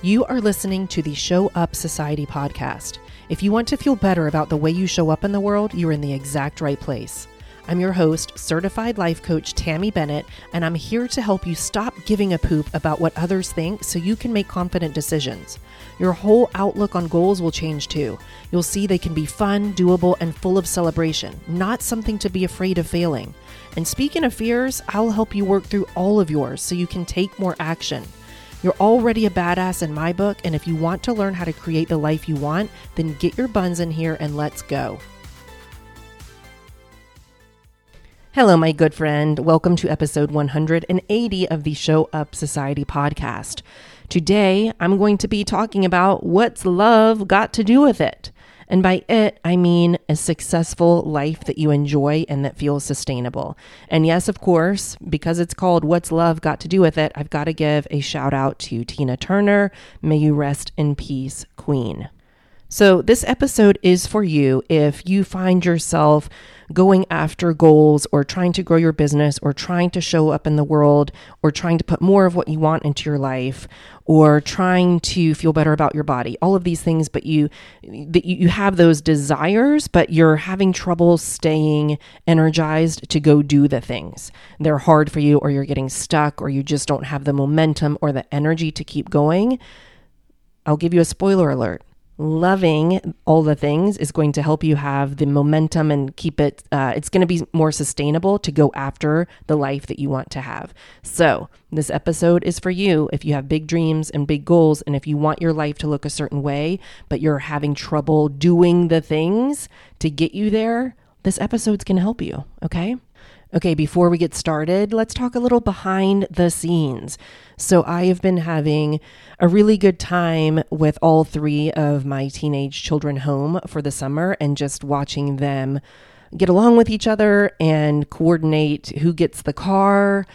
You are listening to the Show Up Society podcast. If you want to feel better about the way you show up in the world, you're in the exact right place. I'm your host, certified life coach Tammy Bennett, and I'm here to help you stop giving a poop about what others think so you can make confident decisions. Your whole outlook on goals will change too. You'll see they can be fun, doable, and full of celebration, not something to be afraid of failing. And speaking of fears, I'll help you work through all of yours so you can take more action. You're already a badass in my book, and if you want to learn how to create the life you want, then get your buns in here and let's go. Hello, my good friend. Welcome to episode 180 of the Show Up Society podcast. Today, I'm going to be talking about what's love got to do with it. And by it, I mean a successful life that you enjoy and that feels sustainable. And yes, of course, because it's called What's Love Got to Do with It, I've got to give a shout out to Tina Turner. May you rest in peace, Queen. So, this episode is for you if you find yourself going after goals or trying to grow your business or trying to show up in the world or trying to put more of what you want into your life or trying to feel better about your body. All of these things but you that you have those desires but you're having trouble staying energized to go do the things. They're hard for you or you're getting stuck or you just don't have the momentum or the energy to keep going. I'll give you a spoiler alert loving all the things is going to help you have the momentum and keep it uh, it's going to be more sustainable to go after the life that you want to have. So this episode is for you if you have big dreams and big goals and if you want your life to look a certain way but you're having trouble doing the things to get you there this episode's going to help you okay Okay, before we get started, let's talk a little behind the scenes. So, I have been having a really good time with all three of my teenage children home for the summer and just watching them get along with each other and coordinate who gets the car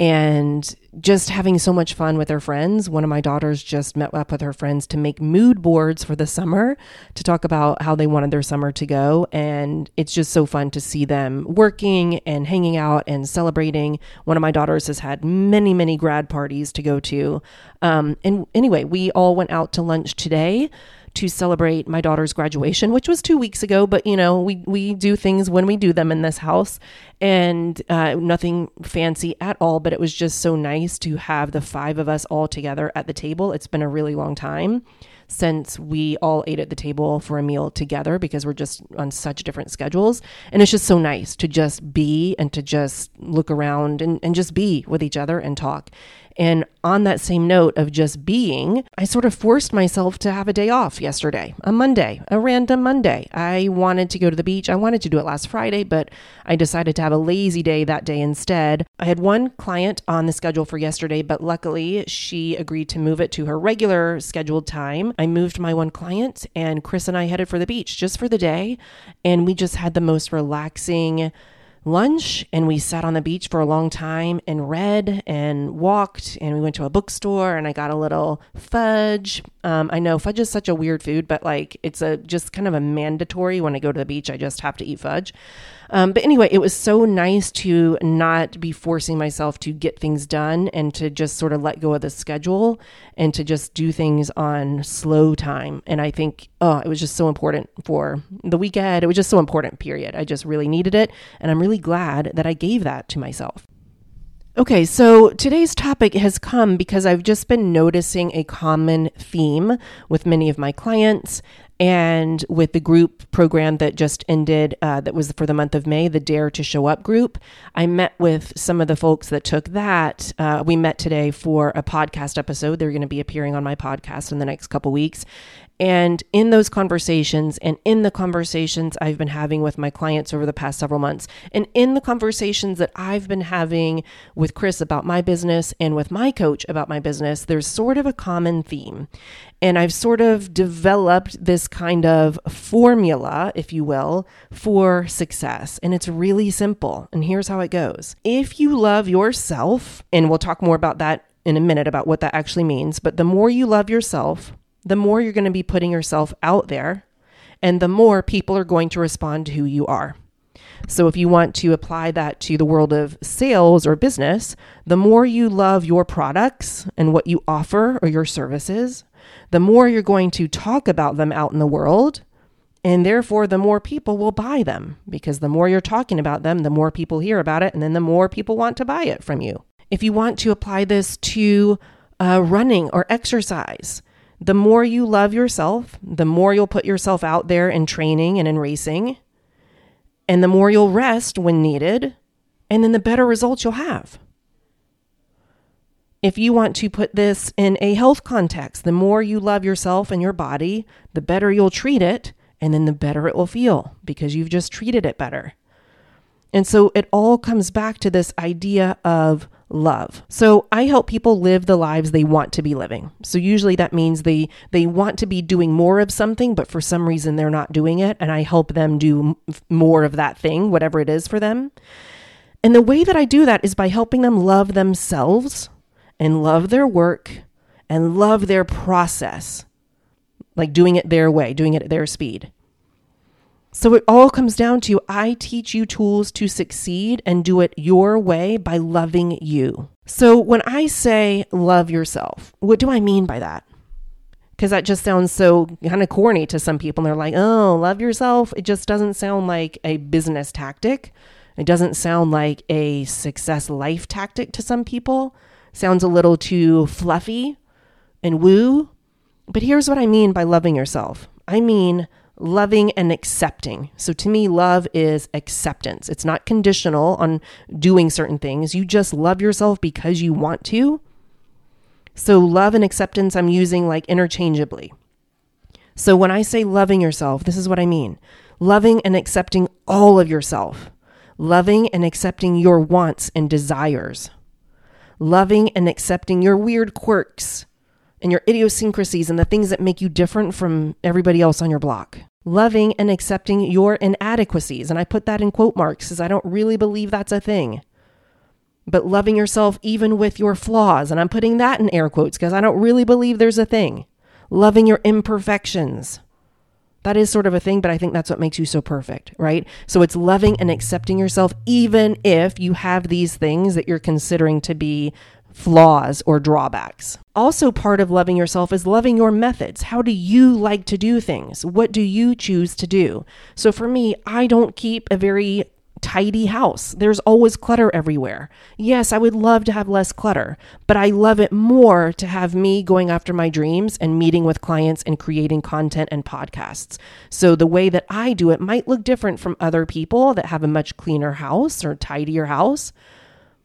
and just having so much fun with her friends. One of my daughters just met up with her friends to make mood boards for the summer to talk about how they wanted their summer to go. And it's just so fun to see them working and hanging out and celebrating. One of my daughters has had many, many grad parties to go to. Um, and anyway, we all went out to lunch today to celebrate my daughter's graduation, which was two weeks ago. But you know, we we do things when we do them in this house, and uh, nothing fancy at all. But it was just so nice to have the five of us all together at the table. It's been a really long time since we all ate at the table for a meal together because we're just on such different schedules. And it's just so nice to just be and to just look around and, and just be with each other and talk. And on that same note of just being, I sort of forced myself to have a day off yesterday, a Monday, a random Monday. I wanted to go to the beach. I wanted to do it last Friday, but I decided to have a lazy day that day instead. I had one client on the schedule for yesterday, but luckily she agreed to move it to her regular scheduled time. I moved my one client, and Chris and I headed for the beach just for the day. And we just had the most relaxing, lunch and we sat on the beach for a long time and read and walked and we went to a bookstore and I got a little fudge. Um, I know fudge is such a weird food, but like it's a just kind of a mandatory when I go to the beach, I just have to eat fudge. Um, but anyway, it was so nice to not be forcing myself to get things done and to just sort of let go of the schedule and to just do things on slow time. And I think, oh, it was just so important for the weekend. It was just so important, period. I just really needed it. And I'm really glad that I gave that to myself. Okay, so today's topic has come because I've just been noticing a common theme with many of my clients and with the group program that just ended, uh, that was for the month of May, the Dare to Show Up group. I met with some of the folks that took that. Uh, we met today for a podcast episode. They're going to be appearing on my podcast in the next couple weeks. And in those conversations, and in the conversations I've been having with my clients over the past several months, and in the conversations that I've been having with Chris about my business and with my coach about my business, there's sort of a common theme. And I've sort of developed this kind of formula, if you will, for success. And it's really simple. And here's how it goes if you love yourself, and we'll talk more about that in a minute about what that actually means, but the more you love yourself, the more you're going to be putting yourself out there, and the more people are going to respond to who you are. So, if you want to apply that to the world of sales or business, the more you love your products and what you offer or your services, the more you're going to talk about them out in the world. And therefore, the more people will buy them because the more you're talking about them, the more people hear about it, and then the more people want to buy it from you. If you want to apply this to uh, running or exercise, the more you love yourself, the more you'll put yourself out there in training and in racing, and the more you'll rest when needed, and then the better results you'll have. If you want to put this in a health context, the more you love yourself and your body, the better you'll treat it, and then the better it will feel because you've just treated it better. And so it all comes back to this idea of love. So I help people live the lives they want to be living. So usually that means they they want to be doing more of something but for some reason they're not doing it and I help them do more of that thing, whatever it is for them. And the way that I do that is by helping them love themselves and love their work and love their process. Like doing it their way, doing it at their speed. So it all comes down to I teach you tools to succeed and do it your way by loving you. So when I say love yourself, what do I mean by that? Because that just sounds so kind of corny to some people. And they're like, oh, love yourself. It just doesn't sound like a business tactic. It doesn't sound like a success life tactic to some people. sounds a little too fluffy and woo. But here's what I mean by loving yourself I mean, loving and accepting. So to me, love is acceptance. It's not conditional on doing certain things. You just love yourself because you want to. So love and acceptance, I'm using like interchangeably. So when I say loving yourself, this is what I mean loving and accepting all of yourself, loving and accepting your wants and desires, loving and accepting your weird quirks and your idiosyncrasies and the things that make you different from everybody else on your block loving and accepting your inadequacies. And I put that in quote marks because I don't really believe that's a thing. But loving yourself even with your flaws. And I'm putting that in air quotes because I don't really believe there's a thing. Loving your imperfections. That is sort of a thing, but I think that's what makes you so perfect, right? So it's loving and accepting yourself, even if you have these things that you're considering to be flaws or drawbacks. Also, part of loving yourself is loving your methods. How do you like to do things? What do you choose to do? So, for me, I don't keep a very tidy house. There's always clutter everywhere. Yes, I would love to have less clutter, but I love it more to have me going after my dreams and meeting with clients and creating content and podcasts. So the way that I do it might look different from other people that have a much cleaner house or tidier house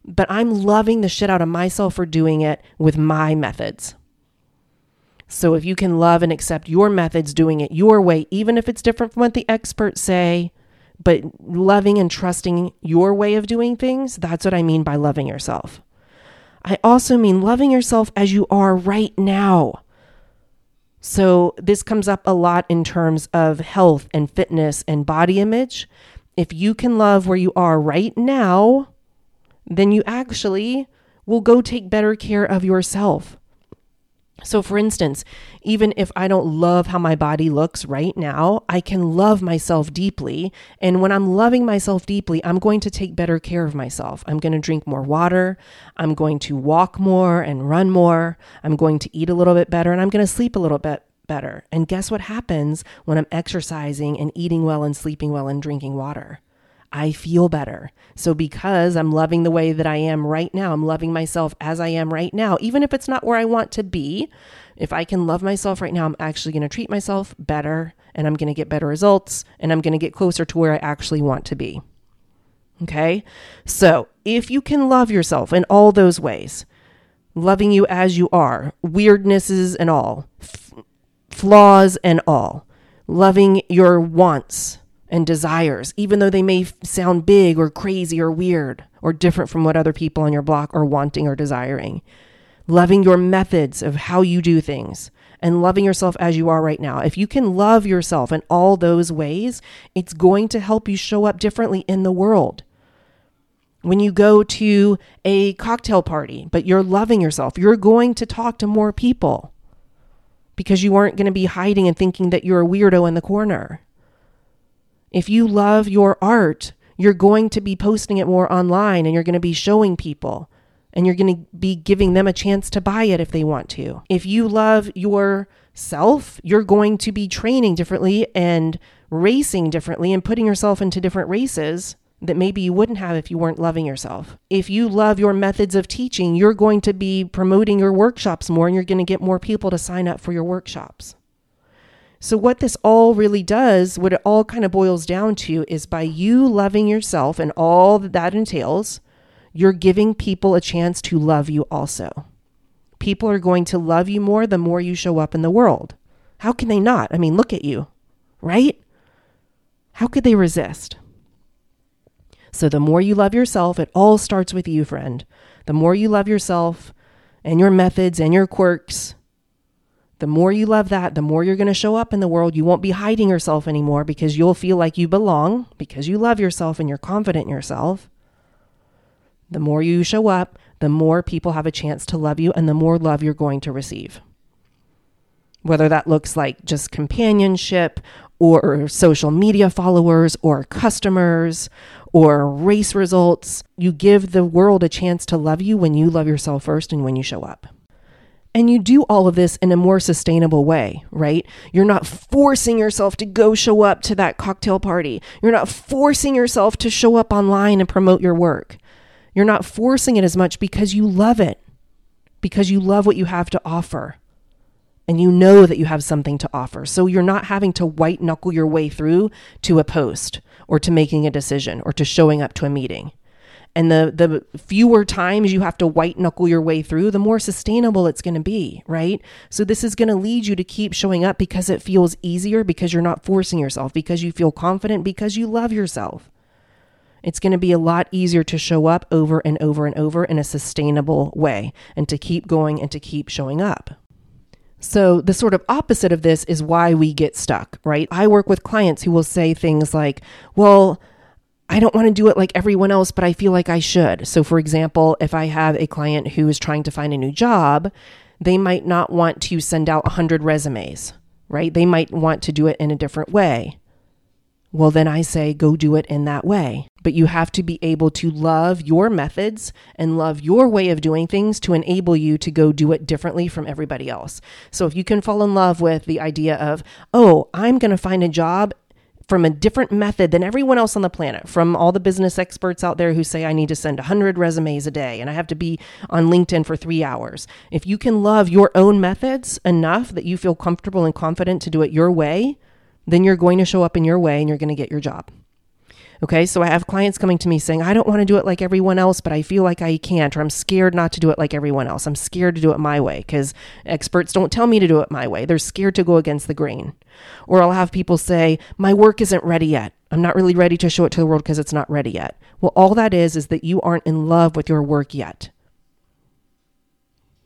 but I'm loving the shit out of myself for doing it with my methods. So if you can love and accept your methods, doing it your way, even if it's different from what the experts say, but loving and trusting your way of doing things, that's what I mean by loving yourself. I also mean loving yourself as you are right now. So, this comes up a lot in terms of health and fitness and body image. If you can love where you are right now, then you actually will go take better care of yourself. So, for instance, even if I don't love how my body looks right now, I can love myself deeply. And when I'm loving myself deeply, I'm going to take better care of myself. I'm going to drink more water. I'm going to walk more and run more. I'm going to eat a little bit better and I'm going to sleep a little bit better. And guess what happens when I'm exercising and eating well and sleeping well and drinking water? I feel better. So, because I'm loving the way that I am right now, I'm loving myself as I am right now, even if it's not where I want to be. If I can love myself right now, I'm actually going to treat myself better and I'm going to get better results and I'm going to get closer to where I actually want to be. Okay. So, if you can love yourself in all those ways, loving you as you are, weirdnesses and all, f- flaws and all, loving your wants and desires, even though they may sound big or crazy or weird or different from what other people on your block are wanting or desiring. Loving your methods of how you do things and loving yourself as you are right now. If you can love yourself in all those ways, it's going to help you show up differently in the world. When you go to a cocktail party, but you're loving yourself, you're going to talk to more people because you aren't going to be hiding and thinking that you're a weirdo in the corner. If you love your art, you're going to be posting it more online and you're going to be showing people and you're going to be giving them a chance to buy it if they want to. If you love yourself, you're going to be training differently and racing differently and putting yourself into different races that maybe you wouldn't have if you weren't loving yourself. If you love your methods of teaching, you're going to be promoting your workshops more and you're going to get more people to sign up for your workshops. So, what this all really does, what it all kind of boils down to, is by you loving yourself and all that that entails, you're giving people a chance to love you also. People are going to love you more the more you show up in the world. How can they not? I mean, look at you, right? How could they resist? So, the more you love yourself, it all starts with you, friend. The more you love yourself and your methods and your quirks, the more you love that, the more you're going to show up in the world. You won't be hiding yourself anymore because you'll feel like you belong because you love yourself and you're confident in yourself. The more you show up, the more people have a chance to love you and the more love you're going to receive. Whether that looks like just companionship or social media followers or customers or race results, you give the world a chance to love you when you love yourself first and when you show up. And you do all of this in a more sustainable way, right? You're not forcing yourself to go show up to that cocktail party. You're not forcing yourself to show up online and promote your work. You're not forcing it as much because you love it, because you love what you have to offer. And you know that you have something to offer. So you're not having to white knuckle your way through to a post or to making a decision or to showing up to a meeting and the the fewer times you have to white knuckle your way through the more sustainable it's going to be right? So this is going to lead you to keep showing up because it feels easier because you're not forcing yourself because you feel confident because you love yourself. It's going to be a lot easier to show up over and over and over in a sustainable way and to keep going and to keep showing up. So, the sort of opposite of this is why we get stuck, right? I work with clients who will say things like, Well, I don't want to do it like everyone else, but I feel like I should. So, for example, if I have a client who is trying to find a new job, they might not want to send out 100 resumes, right? They might want to do it in a different way. Well, then I say, go do it in that way. But you have to be able to love your methods and love your way of doing things to enable you to go do it differently from everybody else. So if you can fall in love with the idea of, oh, I'm going to find a job from a different method than everyone else on the planet, from all the business experts out there who say I need to send 100 resumes a day and I have to be on LinkedIn for three hours. If you can love your own methods enough that you feel comfortable and confident to do it your way, then you're going to show up in your way and you're going to get your job. Okay, so I have clients coming to me saying, I don't want to do it like everyone else, but I feel like I can't, or I'm scared not to do it like everyone else. I'm scared to do it my way because experts don't tell me to do it my way. They're scared to go against the grain. Or I'll have people say, My work isn't ready yet. I'm not really ready to show it to the world because it's not ready yet. Well, all that is, is that you aren't in love with your work yet.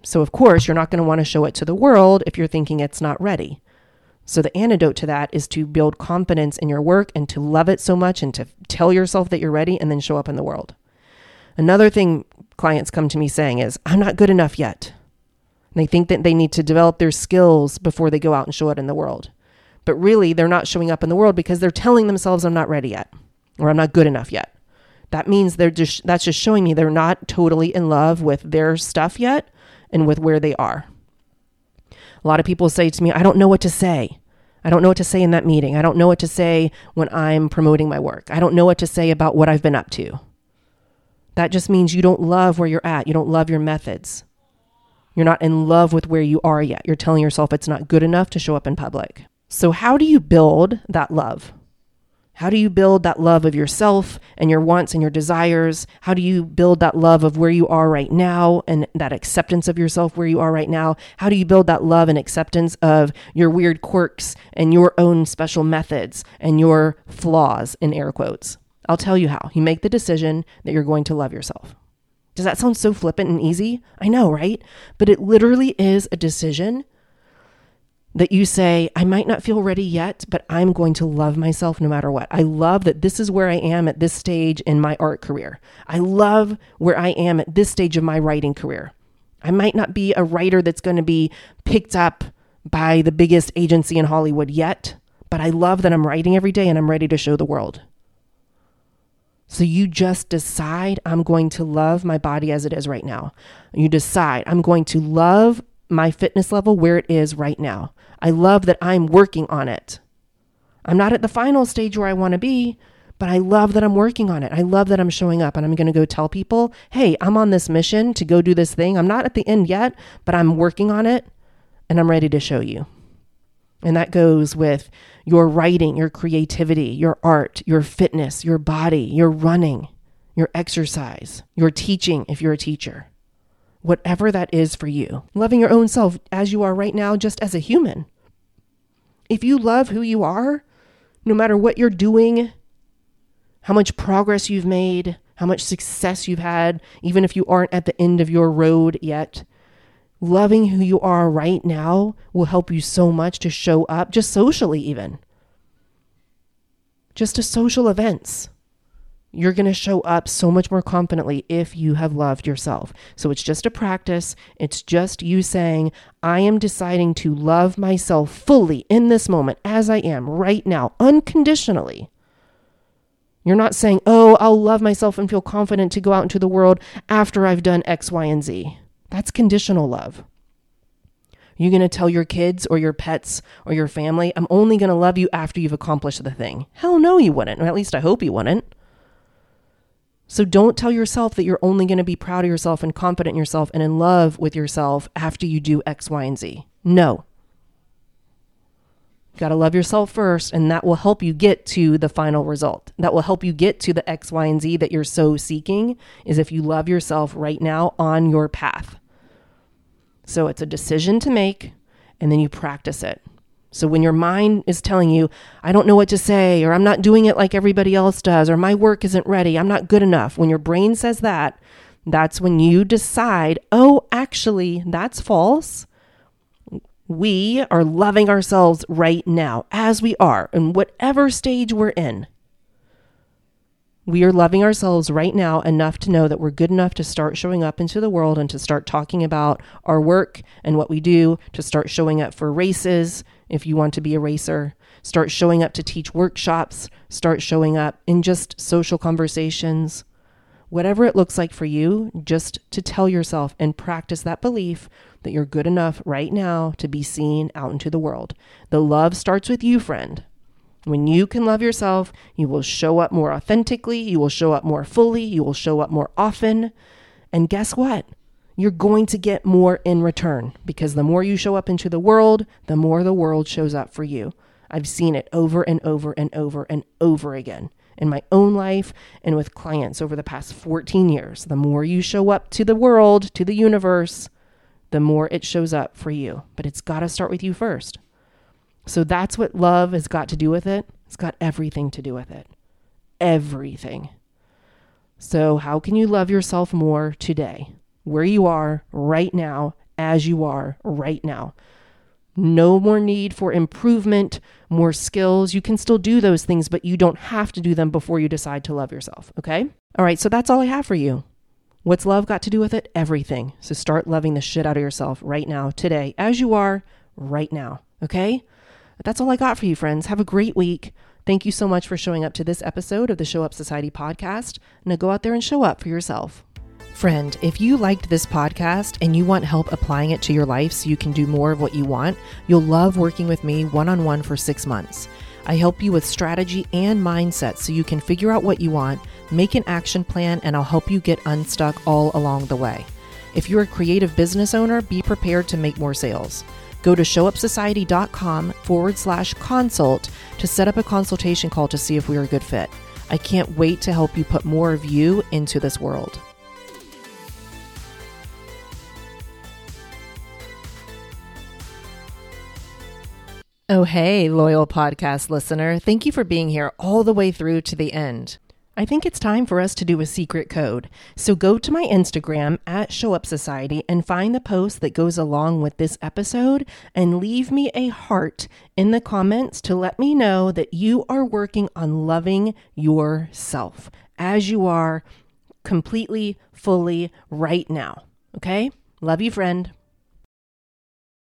So, of course, you're not going to want to show it to the world if you're thinking it's not ready. So, the antidote to that is to build confidence in your work and to love it so much and to tell yourself that you're ready and then show up in the world. Another thing clients come to me saying is, I'm not good enough yet. And they think that they need to develop their skills before they go out and show it in the world. But really, they're not showing up in the world because they're telling themselves, I'm not ready yet or I'm not good enough yet. That means they're just, that's just showing me they're not totally in love with their stuff yet and with where they are. A lot of people say to me, I don't know what to say. I don't know what to say in that meeting. I don't know what to say when I'm promoting my work. I don't know what to say about what I've been up to. That just means you don't love where you're at. You don't love your methods. You're not in love with where you are yet. You're telling yourself it's not good enough to show up in public. So, how do you build that love? How do you build that love of yourself and your wants and your desires? How do you build that love of where you are right now and that acceptance of yourself where you are right now? How do you build that love and acceptance of your weird quirks and your own special methods and your flaws in air quotes? I'll tell you how. You make the decision that you're going to love yourself. Does that sound so flippant and easy? I know, right? But it literally is a decision that you say, I might not feel ready yet, but I'm going to love myself no matter what. I love that this is where I am at this stage in my art career. I love where I am at this stage of my writing career. I might not be a writer that's going to be picked up by the biggest agency in Hollywood yet, but I love that I'm writing every day and I'm ready to show the world. So you just decide, I'm going to love my body as it is right now. You decide, I'm going to love my fitness level where it is right now. I love that I'm working on it. I'm not at the final stage where I want to be, but I love that I'm working on it. I love that I'm showing up and I'm going to go tell people, hey, I'm on this mission to go do this thing. I'm not at the end yet, but I'm working on it and I'm ready to show you. And that goes with your writing, your creativity, your art, your fitness, your body, your running, your exercise, your teaching if you're a teacher. Whatever that is for you. Loving your own self as you are right now, just as a human. If you love who you are, no matter what you're doing, how much progress you've made, how much success you've had, even if you aren't at the end of your road yet, loving who you are right now will help you so much to show up, just socially, even. Just to social events. You're going to show up so much more confidently if you have loved yourself. So it's just a practice. It's just you saying, I am deciding to love myself fully in this moment as I am right now, unconditionally. You're not saying, oh, I'll love myself and feel confident to go out into the world after I've done X, Y, and Z. That's conditional love. You going to tell your kids or your pets or your family, I'm only going to love you after you've accomplished the thing? Hell no, you wouldn't. Or at least I hope you wouldn't. So don't tell yourself that you're only going to be proud of yourself and confident in yourself and in love with yourself after you do X, Y, and Z. No. You got to love yourself first, and that will help you get to the final result. That will help you get to the X, Y, and Z that you're so seeking, is if you love yourself right now on your path. So it's a decision to make, and then you practice it. So when your mind is telling you, I don't know what to say, or I'm not doing it like everybody else does, or my work isn't ready, I'm not good enough, when your brain says that, that's when you decide, oh, actually, that's false. We are loving ourselves right now as we are, in whatever stage we're in. We are loving ourselves right now enough to know that we're good enough to start showing up into the world and to start talking about our work and what we do, to start showing up for races if you want to be a racer, start showing up to teach workshops, start showing up in just social conversations. Whatever it looks like for you, just to tell yourself and practice that belief that you're good enough right now to be seen out into the world. The love starts with you, friend. When you can love yourself, you will show up more authentically, you will show up more fully, you will show up more often. And guess what? You're going to get more in return because the more you show up into the world, the more the world shows up for you. I've seen it over and over and over and over again in my own life and with clients over the past 14 years. The more you show up to the world, to the universe, the more it shows up for you. But it's got to start with you first. So that's what love has got to do with it. It's got everything to do with it. Everything. So, how can you love yourself more today, where you are right now, as you are right now? No more need for improvement, more skills. You can still do those things, but you don't have to do them before you decide to love yourself. Okay? All right, so that's all I have for you. What's love got to do with it? Everything. So start loving the shit out of yourself right now, today, as you are right now. Okay? That's all I got for you, friends. Have a great week. Thank you so much for showing up to this episode of the Show Up Society podcast. Now go out there and show up for yourself. Friend, if you liked this podcast and you want help applying it to your life so you can do more of what you want, you'll love working with me one on one for six months. I help you with strategy and mindset so you can figure out what you want, make an action plan, and I'll help you get unstuck all along the way. If you're a creative business owner, be prepared to make more sales. Go to showupsociety.com forward slash consult to set up a consultation call to see if we are a good fit. I can't wait to help you put more of you into this world. Oh, hey, loyal podcast listener. Thank you for being here all the way through to the end. I think it's time for us to do a secret code. So go to my Instagram at Show Up Society and find the post that goes along with this episode and leave me a heart in the comments to let me know that you are working on loving yourself as you are completely, fully right now. Okay? Love you, friend.